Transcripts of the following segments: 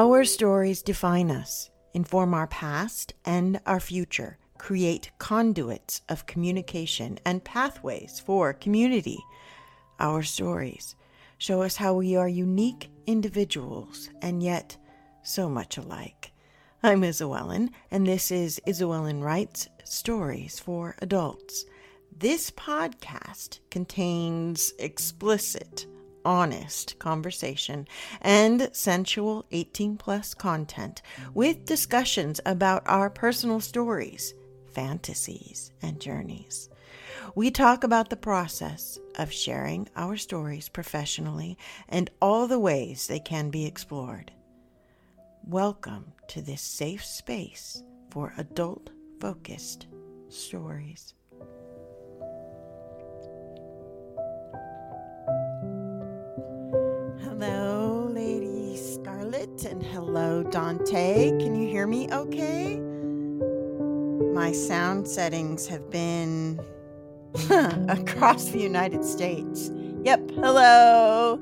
Our stories define us, inform our past and our future, create conduits of communication and pathways for community. Our stories show us how we are unique individuals and yet so much alike. I'm Ellen, and this is Ellen Writes Stories for Adults. This podcast contains explicit honest conversation and sensual 18 plus content with discussions about our personal stories, fantasies, and journeys. We talk about the process of sharing our stories professionally and all the ways they can be explored. Welcome to this safe space for adult focused stories. Scarlet, and hello, Dante. Can you hear me okay? My sound settings have been across the United States. Yep, hello.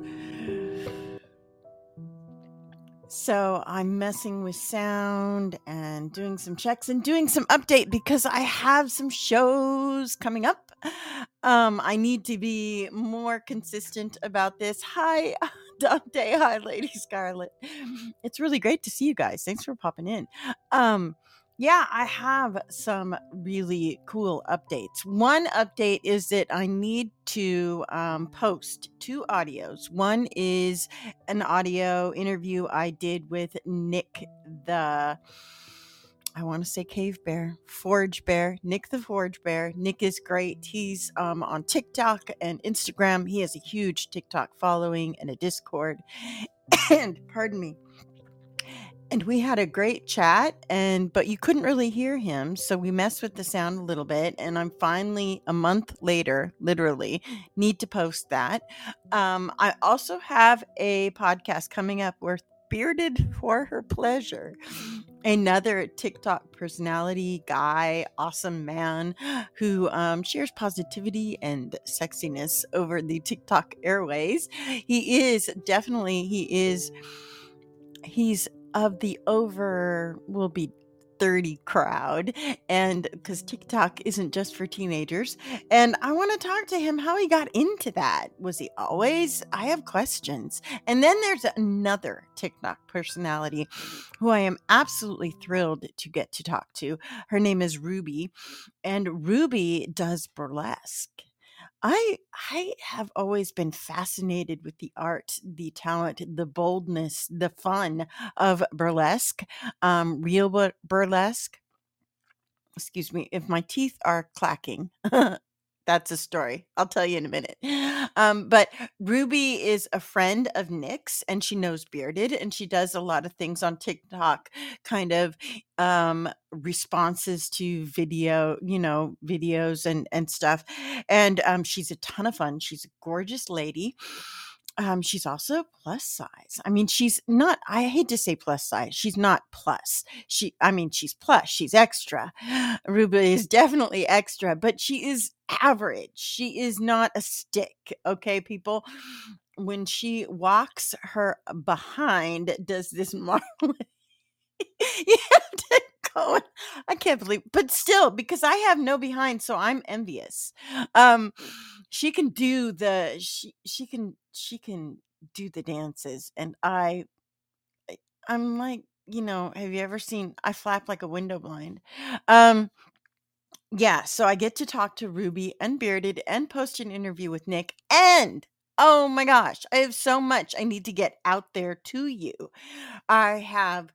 So I'm messing with sound and doing some checks and doing some update because I have some shows coming up. Um, I need to be more consistent about this. Hi, Dante. Hi, Lady Scarlet. It's really great to see you guys. Thanks for popping in. Um, yeah, I have some really cool updates. One update is that I need to um, post two audios. One is an audio interview I did with Nik the. I want to say cave bear, forge bear, Nik the forge bear. Nik is great. He's um, on TikTok and Instagram. He has a huge TikTok following and a Discord. and pardon me. And we had a great chat and but you couldn't really hear him, so we messed with the sound a little bit and I'm finally a month later, literally, need to post that. Um, I also have a podcast coming up where bearded for her pleasure. Another TikTok personality guy, awesome man who um, shares positivity and sexiness over the TikTok airways. He is definitely, he is, he's of the over, will be 30 crowd and because TikTok isn't just for teenagers and I want to talk to him how he got into that. Was he always I have questions and then there's another TikTok personality who I am absolutely thrilled to get to talk to. Her name is Ruby and Ruby does burlesque I I have always been fascinated with the art, the talent, the boldness, the fun of burlesque, um, real burlesque. Excuse me, if my teeth are clacking, that's a story. I'll tell you in a minute. Um, but Ruby is a friend of Nik's and she knows Bearded and she does a lot of things on TikTok, kind of um, responses to video, you know, videos and and stuff. And um, she's a ton of fun. She's a gorgeous lady um, she's also plus size. I mean, she's not, I hate to say plus size. She's not plus. She, I mean, she's plus, she's extra. Ruby is definitely extra, but she is average. She is not a stick. Okay, people. When she walks, her behind does this marvelous. you have to go. I can't believe, but still, because I have no behind, so I'm envious. Um, she can do the she she can she can do the dances and I I'm like, you know, have you ever seen I flap like a window blind. Um yeah, so I get to talk to Ruby and Bearded and post an interview with Nik and oh my gosh, I have so much I need to get out there to you. I have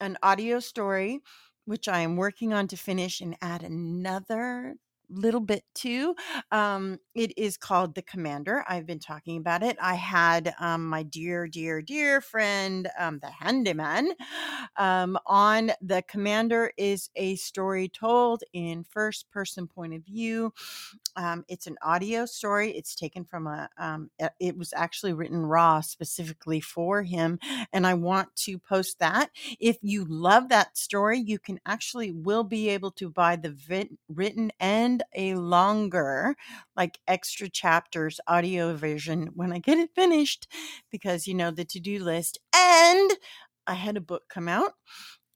an audio story which I am working on to finish and add another little bit too. Um, it is called The Commander. I've been talking about it. I had um, my dear, dear, dear friend, um, the handyman, um, on The Commander is a story told in first person point of view. Um, it's an audio story. It's taken from a, um, it was actually written raw specifically for him. And I want to post that. If you love that story, you can actually will be able to buy the vit- written and a longer, like extra chapters audio version when I get it finished because, you know, the to do list. And I had a book come out.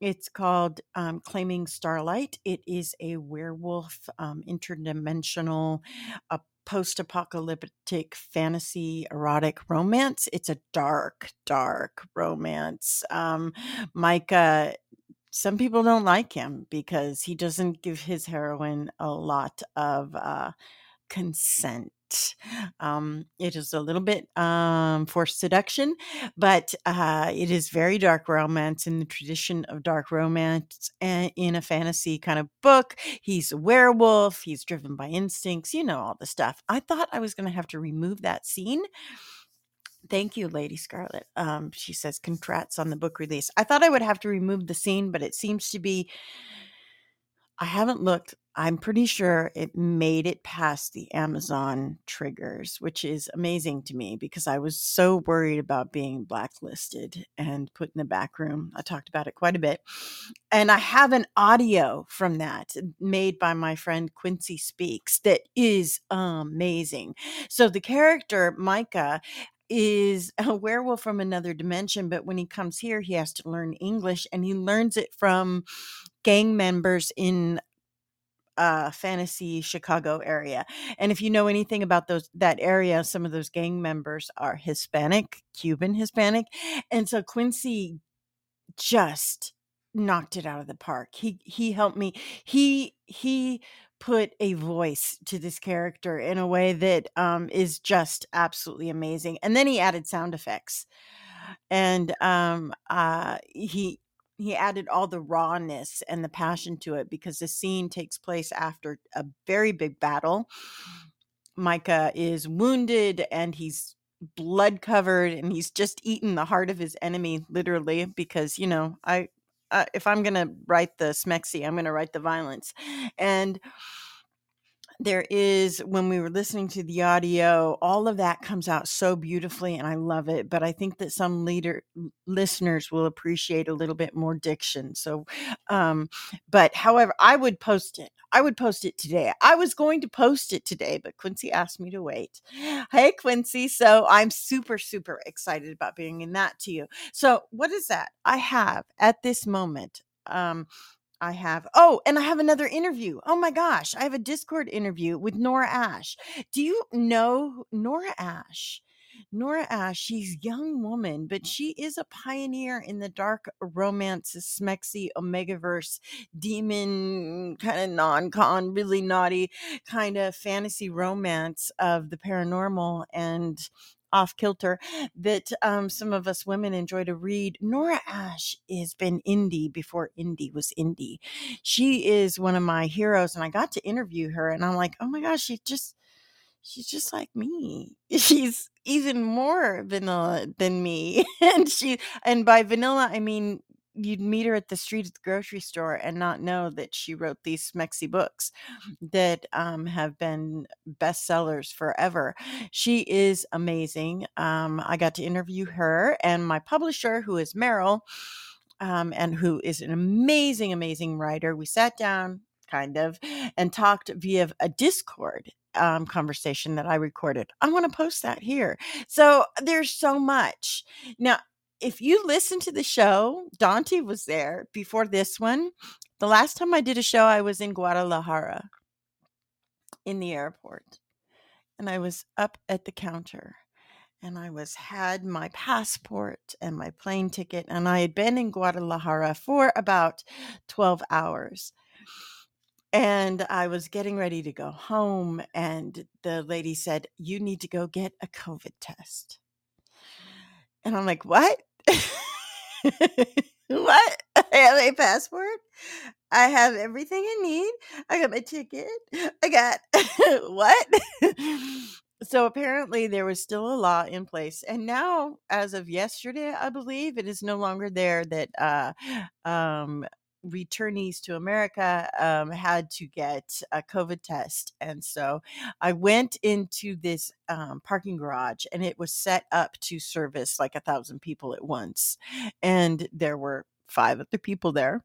It's called um, Claiming Starlight. It is a werewolf um, interdimensional a post-apocalyptic fantasy erotic romance. It's a dark, dark romance. Um, Micah some people don't like him because he doesn't give his heroine a lot of uh, consent. Um, it is a little bit um, forced seduction, but uh, it is very dark romance in the tradition of dark romance and in a fantasy kind of book. He's a werewolf, he's driven by instincts, you know, all the stuff. I thought I was going to have to remove that scene. Thank you, Lady Scarlet. Um, she says, congrats on the book release. I thought I would have to remove the scene, but it seems to be I haven't looked. I'm pretty sure it made it past the Amazon triggers, which is amazing to me because I was so worried about being blacklisted and put in the back room. I talked about it quite a bit. And I have an audio from that made by my friend Quincy Speaks that is amazing. So the character, Micah, is a werewolf from another dimension, but when he comes here, he has to learn English and he learns it from gang members in uh, fantasy Chicago area. And if you know anything about those that area, some of those gang members are Hispanic, Cuban Hispanic. And so Quincy just knocked it out of the park. He he helped me. He he put a voice to this character in a way that um, is just absolutely amazing. And then he added sound effects, and um, uh, he he added all the rawness and the passion to it because the scene takes place after a very big battle. Micah is wounded and he's blood covered and he's just eaten the heart of his enemy literally because you know I uh, if I'm going to write the smexy, I'm going to write the violence. And there is when we were listening to the audio all of that comes out so beautifully and i love it but i think that some leader listeners will appreciate a little bit more diction so um but however i would post it i would post it today. I was going to post it today but quincy asked me to wait. Hey quincy so i'm super super excited about bringing that to you. So what is that i have at this moment? Um I have. Oh, and I have another interview. Oh my gosh, I have a Discord interview with Nora Ash. Do you know Nora Ash? Nora Ash, she's a young woman, but she is a pioneer in the dark romance, smexy Omegaverse, demon kind of non-con, really naughty kind of fantasy romance of the paranormal and off kilter that um, some of us women enjoy to read. Nora Ash has been indie before indie was indie. She is one of my heroes, and I got to interview her, and I'm like, oh my gosh, she just she's just like me. She's even more vanilla than me. and she and by vanilla I mean you'd meet her at the street at the grocery store and not know that she wrote these smexy books that um, have been bestsellers forever. She is amazing. Um, I got to interview her and my publisher, who is Meryl, um, and who is an amazing, amazing writer. We sat down, kind of, and talked via a Discord um, conversation that I recorded. I want to post that here. So there's so much. Now, if you listen to the show, Dante was there before this one. The last time I did a show, I was in Guadalajara in the airport. And I was up at the counter and I was had my passport and my plane ticket and I had been in Guadalajara for about 12 hours. And I was getting ready to go home and the lady said, "You need to go get a COVID test." And I'm like, "What?" what? I have a passport. I have everything I need. I got my ticket. I got what? so apparently there was still a law in place and now as of yesterday i believe it is no longer there that uh, um, returnees to America um, had to get a COVID test. And so I went into this um, parking garage and it was set up to service like a thousand people at once. And there were five other people there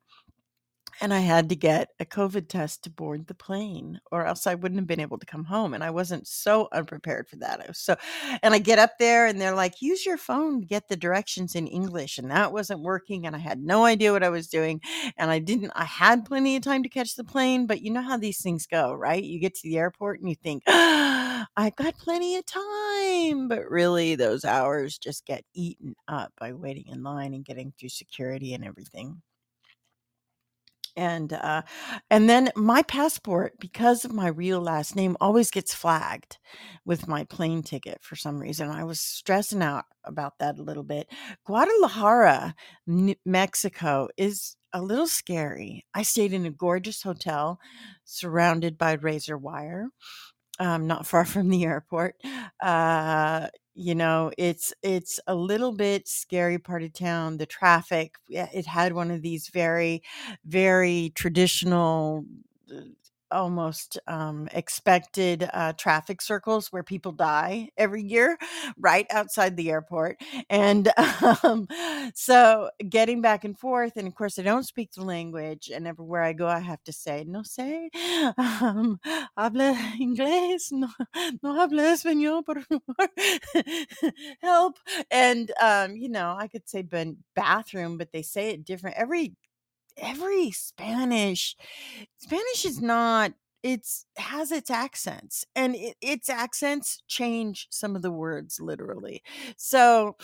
and I had to get a COVID test to board the plane, or else I wouldn't have been able to come home. And I wasn't so unprepared for that. I was so, and I get up there and they're like, use your phone to get the directions in English. And that wasn't working. And I had no idea what I was doing. And I didn't, I had plenty of time to catch the plane, but you know how these things go, right? You get to the airport and you think, I've got plenty of time. But really, those hours just get eaten up by waiting in line and getting through security and everything and uh and then my passport because of my real last name always gets flagged with my plane ticket for some reason i was stressing out about that a little bit guadalajara mexico is a little scary i stayed in a gorgeous hotel surrounded by razor wire um, not far from the airport. Uh, you know, it's it's a little bit scary part of town. The traffic, it had one of these very, very traditional uh, almost um, expected uh, traffic circles where people die every year right outside the airport. And um, so getting back and forth, and of course, I don't speak the language, and everywhere I go, I have to say, no sé, um, habla inglés, no, no habla español, por favor, help. And, um, you know, I could say bathroom, but they say it different. Every every Spanish Spanish is not it's has its accents and it, its accents change some of the words literally. So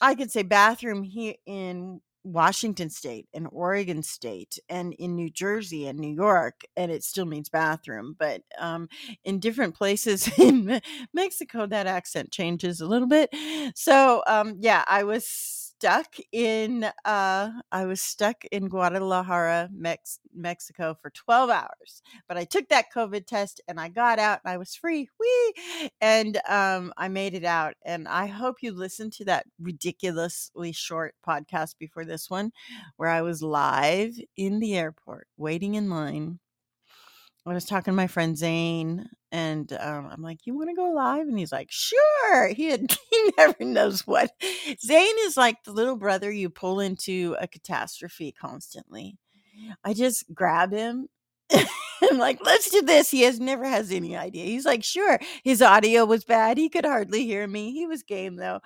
I could say bathroom here in Washington state and Oregon state and in New Jersey and New York and it still means bathroom but um, in different places in Mexico that accent changes a little bit so um, yeah I was stuck in uh I was stuck in Guadalajara, Mex- Mexico for 12 hours. But I took that COVID test and I got out and I was free. Wee! And um I made it out and I hope you listened to that ridiculously short podcast before this one where I was live in the airport waiting in line I was talking to my friend Zane, and um, I'm like, "You want to go live?" And he's like, "Sure." He had, he never knows what. Zane is like the little brother you pull into a catastrophe constantly. I just grab him. I'm like, let's do this. He has never has any idea. He's like, sure. His audio was bad. He could hardly hear me. He was game though.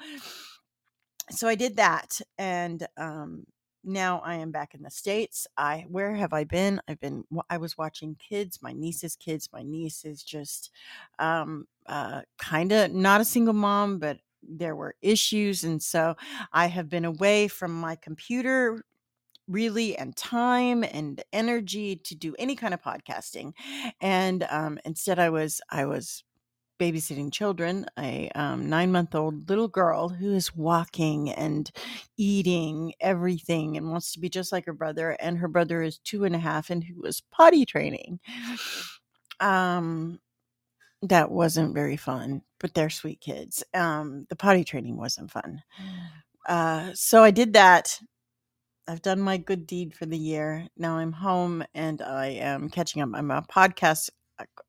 So I did that, and um, now I am back in the States. I where have I been? I've been I was watching kids, my niece's kids. My niece is just um uh kind of not a single mom, but there were issues and so I have been away from my computer really and time and energy to do any kind of podcasting and um instead I was I was babysitting children, a um, nine month old little girl who is walking and eating everything and wants to be just like her brother. And her brother is two and a half and who was potty training. Um, that wasn't very fun, but they're sweet kids. Um, the potty training wasn't fun. Uh, so I did that. I've done my good deed for the year. Now I'm home and I am catching up. I'm a podcast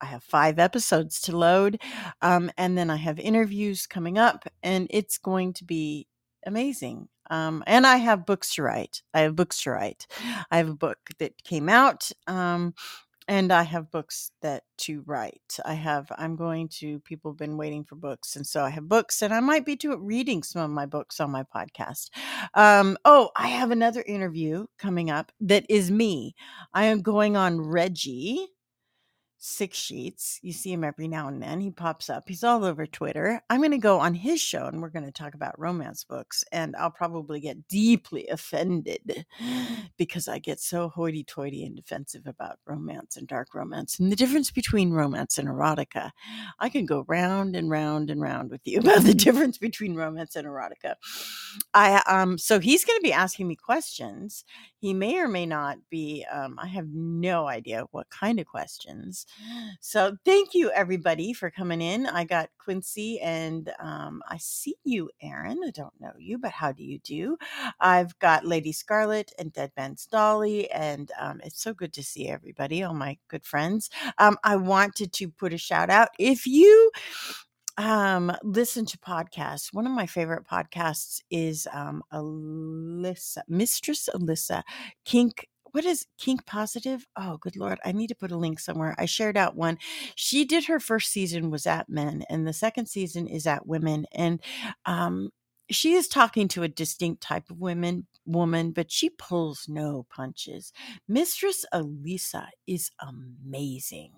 I have five episodes to load. Um, and then I have interviews coming up, and it's going to be amazing. Um, and I have books to write. I have books to write. I have a book that came out um, and I have books that to write. I have I'm going to people have been waiting for books and so I have books and I might be to, reading some of my books on my podcast. Um, oh, I have another interview coming up that is me. I am going on Reggie Six Sheets. You see him every now and then. He pops up. He's all over Twitter. I'm going to go on his show and we're going to talk about romance books. And I'll probably get deeply offended because I get so hoity toity and defensive about romance and dark romance and the difference between romance and erotica. I can go round and round and round with you about the difference between romance and erotica. I um so he's going to be asking me questions. He may or may not be um I have no idea what kind of questions so thank you everybody for coming in. I got Quincy and um, I see you, Aaron. I don't know you, but how do you do? I've got Lady Scarlet and Dead Man's Dolly, and um, it's so good to see everybody, all my good friends. Um, I wanted to put a shout out. If you um listen to podcasts one of my favorite podcasts is um alyssa mistress alyssa kink what is kink positive? Oh good lord i need to put a link somewhere. I shared out one. She did her first season was at men and the second season is at women and um she is talking to a distinct type of women woman, but she pulls no punches. Mistress Elisa is amazing.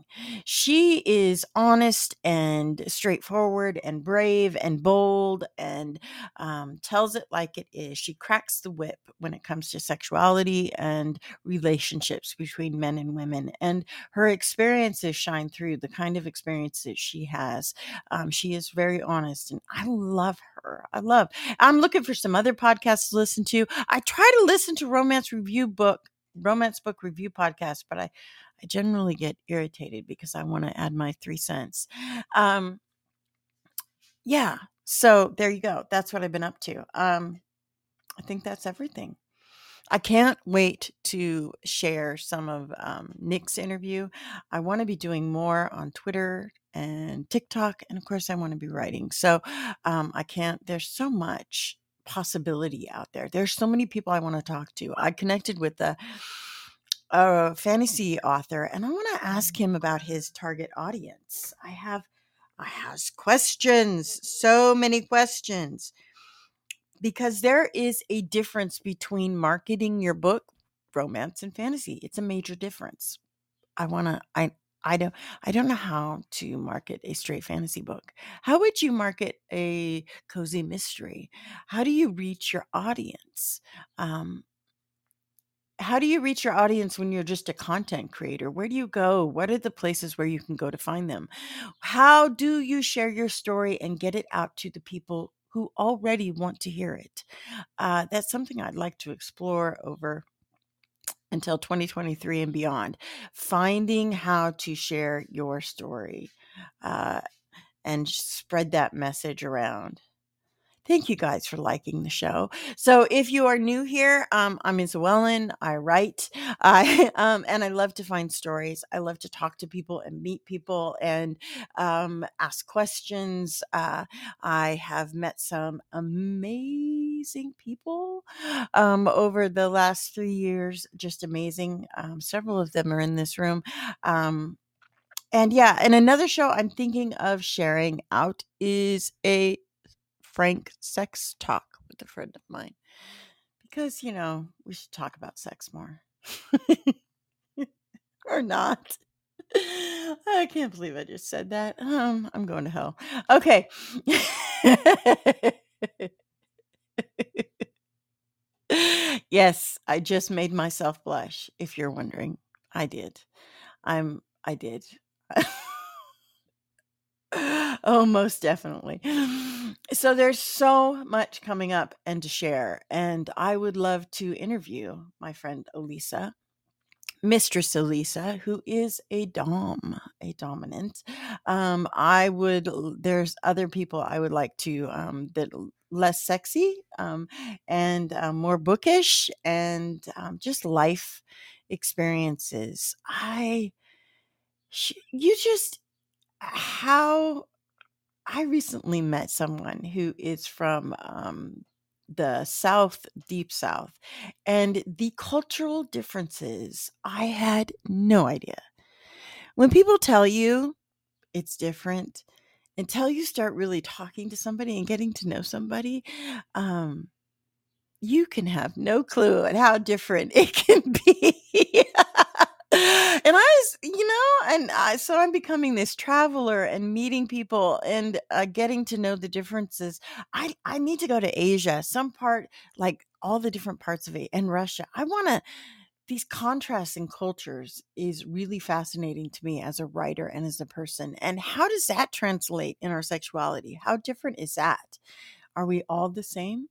She is honest and straightforward and brave and bold and um, tells it like it is. She cracks the whip when it comes to sexuality and relationships between men and women. And her experiences shine through the kind of experiences she has. Um, she is very honest, and I love her. I love. I'm looking for some other podcasts to listen to. I try to listen to romance review book, romance book review podcasts, but I, I generally get irritated because I want to add my three cents. Um, yeah. So there you go. That's what I've been up to. Um, I think that's everything. I can't wait to share some of um, Nik's interview. I want to be doing more on Twitter and TikTok, and of course, I want to be writing. So um, I can't. There's so much possibility out there. There's so many people I want to talk to. I connected with a, a fantasy author, and I want to ask him about his target audience. I have, I have questions, so many questions, because there is a difference between marketing your book, romance and fantasy. It's a major difference. I want to. I I don't I don't know how to market a straight fantasy book. How would you market a cozy mystery? How do you reach your audience? Um, how do you reach your audience when you're just a content creator? Where do you go? What are the places where you can go to find them? How do you share your story and get it out to the people who already want to hear it? Uh, that's something I'd like to explore over until 2023 and beyond, finding how to share your story uh, and spread that message around. Thank you guys for liking the show. So, if you are new here, um, I'm Isabellen. I write, I um, and I love to find stories. I love to talk to people and meet people and um, ask questions. Uh, I have met some amazing people um, over the last three years. Just amazing. Um, several of them are in this room. Um, and yeah, and another show I'm thinking of sharing out is a frank sex talk with a friend of mine because, you know, we should talk about sex more. or not. I can't believe I just said that. Um, I'm going to hell. Okay. yes, I just made myself blush. If you're wondering, I did. I'm. I did. oh, most definitely. So there's so much coming up and to share. And I would love to interview my friend Elisa, Mistress Elisa, who is a Dom, a dominant. Um, I would, there's other people I would like to, um, that less sexy um, and uh, more bookish and um, just life experiences. I, you just, how I recently met someone who is from um, the South, deep South, and the cultural differences, I had no idea. When people tell you it's different, until you start really talking to somebody and getting to know somebody, um, you can have no clue at how different it can be and I was, you know, and I, so I'm becoming this traveler and meeting people and uh, getting to know the differences. I I need to go to Asia, some part like all the different parts of it, and Russia. I want to. These contrasts in cultures is really fascinating to me as a writer and as a person. And how does that translate in our sexuality? How different is that? Are we all the same?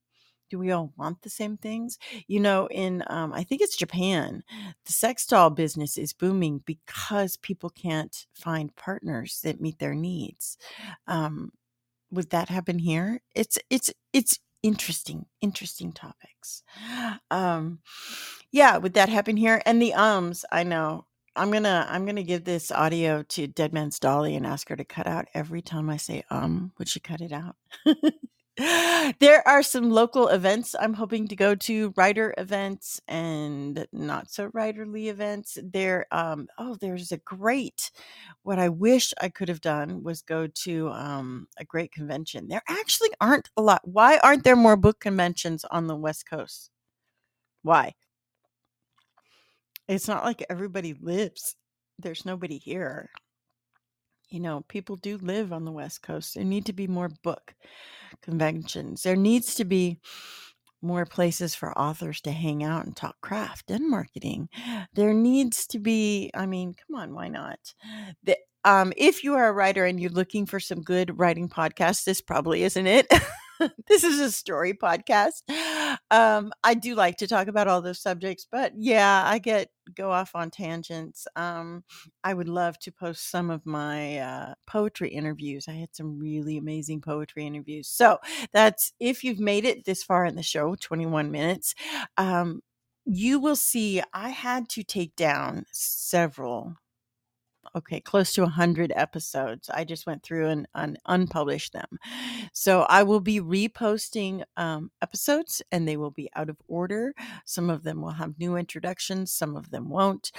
Do we all want the same things? You know, in um, I think it's Japan, the sex doll business is booming because people can't find partners that meet their needs. Um, would that happen here? It's it's it's interesting, interesting topics. Um, yeah, would that happen here? And the ums, I know. I'm gonna I'm gonna give this audio to Dead Man's Dolly and ask her to cut out every time I say um. Would she cut it out? there are some local events I'm hoping to go to, writer events and not so writerly events. There, um, oh, there's a great. What I wish I could have done was go to um, a great convention. There actually aren't a lot. Why aren't there more book conventions on the West Coast? Why? It's not like everybody lives. There's nobody here. You know, people do live on the West Coast. There need to be more book conventions. There needs to be more places for authors to hang out and talk craft and marketing. There needs to be, I mean, come on, why not? The, um, if you are a writer and you're looking for some good writing podcasts, this probably isn't it. this is a story podcast. Um, I do like to talk about all those subjects, but yeah, I get go off on tangents. Um, I would love to post some of my uh, poetry interviews. I had some really amazing poetry interviews. So that's if you've made it this far in the show, 21 minutes. Um, you will see I had to take down several okay, close to 100 episodes. I just went through and, and unpublished them. So I will be reposting um, episodes and they will be out of order. Some of them will have new introductions, some of them won't.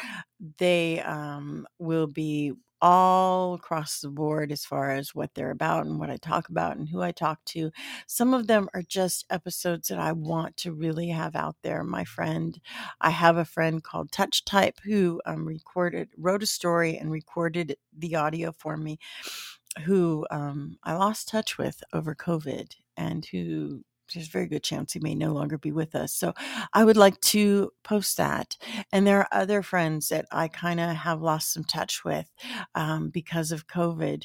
They um, will be all across the board as far as what they're about and what I talk about and who I talk to. Some of them are just episodes that I want to really have out there. My friend, I have a friend called Touch Type who um, recorded, wrote a story and recorded the audio for me, who um, I lost touch with over COVID and who there's a very good chance he may no longer be with us. So I would like to post that. And there are other friends that I kind of have lost some touch with um, because of COVID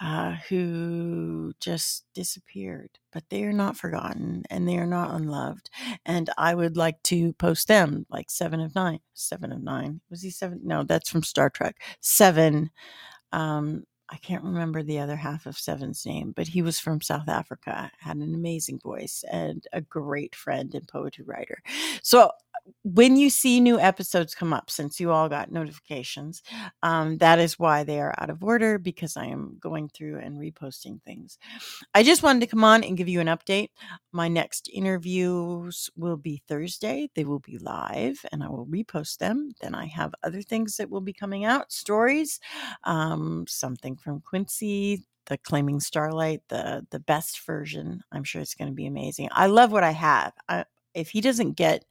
uh, who just disappeared, but they are not forgotten and they are not unloved. And I would like to post them like seven of nine. Seven of nine. Was he seven? No, that's from Star Trek. Seven. Um, I can't remember the other half of Seven's name, but he was from South Africa, had an amazing voice, and a great friend and poetry writer. So when you see new episodes come up, since you all got notifications, um, that is why they are out of order because I am going through and reposting things. I just wanted to come on and give you an update. My next interviews will be Thursday. They will be live and I will repost them. Then I have other things that will be coming out stories, um, something from Quincy, the claiming starlight the the best version i'm sure it's going to be amazing i love what i have I, if he doesn't get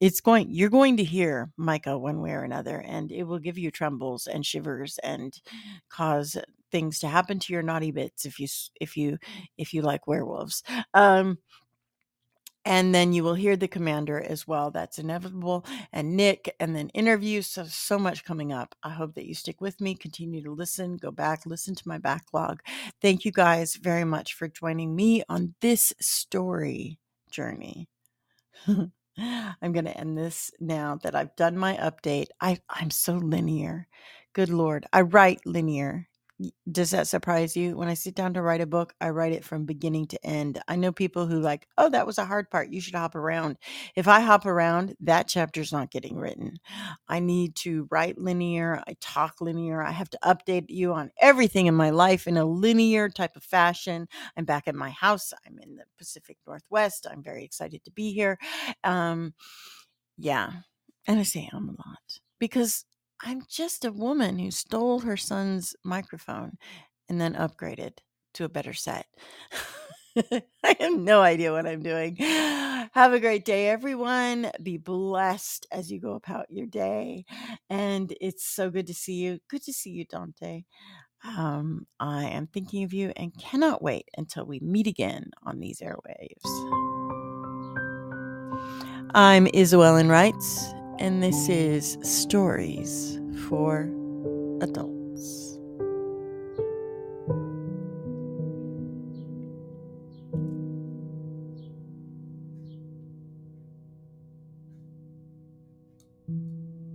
it's going you're going to hear Micah one way or another and it will give you trembles and shivers and cause things to happen to your naughty bits if you if you if you like werewolves. Um and then you will hear the commander as well that's inevitable and nick and then interviews so so much coming up. I hope that you stick with me continue to listen go back listen to my backlog. Thank you guys very much for joining me on this story journey I'm going to end this now that I've done my update. I, I'm so linear. Good Lord. I write linear. Does that surprise you? When I sit down to write a book, I write it from beginning to end. I know people who like, oh, that was a hard part. You should hop around. If I hop around, that chapter's not getting written. I need to write linear. I talk linear. I have to update you on everything in my life in a linear type of fashion. I'm back at my house. I'm in the Pacific Northwest. I'm very excited to be here. Um, yeah. And I say I'm a lot because I'm just a woman who stole her son's microphone and then upgraded to a better set. I have no idea what I'm doing. Have a great day, everyone. Be blessed as you go about your day. And it's so good to see you. Good to see you, Dante. Um, I am thinking of you and cannot wait until we meet again on these airwaves. I'm Isabel Wrights and this is Stories for Adults.